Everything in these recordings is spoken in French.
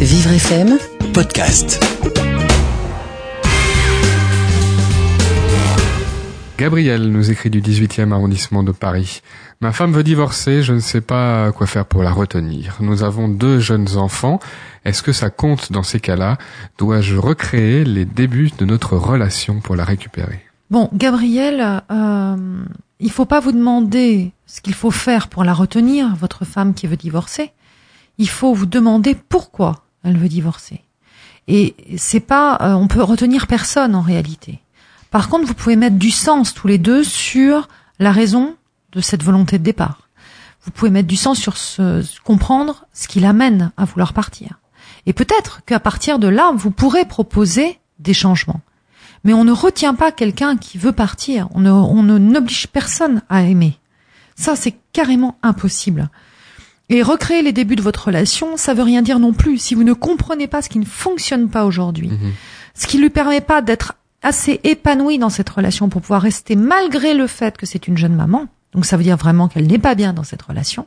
Vivre FM, podcast. Gabriel nous écrit du 18e arrondissement de Paris. Ma femme veut divorcer, je ne sais pas quoi faire pour la retenir. Nous avons deux jeunes enfants. Est-ce que ça compte dans ces cas-là? Dois-je recréer les débuts de notre relation pour la récupérer? Bon, Gabriel, euh, il faut pas vous demander ce qu'il faut faire pour la retenir, votre femme qui veut divorcer. Il faut vous demander pourquoi elle veut divorcer. Et c'est pas, euh, on peut retenir personne en réalité. Par contre, vous pouvez mettre du sens tous les deux sur la raison de cette volonté de départ. Vous pouvez mettre du sens sur ce, comprendre ce qui l'amène à vouloir partir. Et peut-être qu'à partir de là, vous pourrez proposer des changements. Mais on ne retient pas quelqu'un qui veut partir. On ne, on n'oblige personne à aimer. Ça, c'est carrément impossible. Et recréer les débuts de votre relation, ça veut rien dire non plus. Si vous ne comprenez pas ce qui ne fonctionne pas aujourd'hui, Mhm. ce qui lui permet pas d'être assez épanoui dans cette relation pour pouvoir rester malgré le fait que c'est une jeune maman, donc ça veut dire vraiment qu'elle n'est pas bien dans cette relation.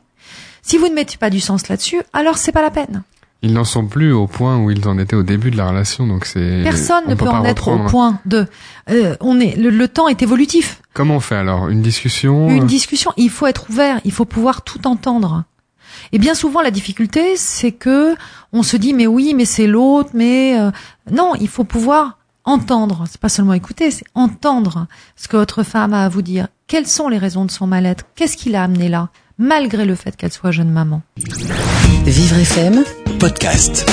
Si vous ne mettez pas du sens là-dessus, alors c'est pas la peine. Ils n'en sont plus au point où ils en étaient au début de la relation, donc c'est... Personne on ne peut en être au point de. euh, on est le, le temps est évolutif. Comment on fait alors? Une discussion? Une discussion, il faut être ouvert, il faut pouvoir tout entendre. Et bien souvent la difficulté, c'est que on se dit mais oui, mais c'est l'autre, mais euh, non, il faut pouvoir entendre. C'est pas seulement écouter, c'est entendre ce que votre femme a à vous dire. Quelles sont les raisons de son mal-être? Qu'est-ce qui l'a amené là, malgré le fait qu'elle soit jeune maman? Vivre FM, Podcast.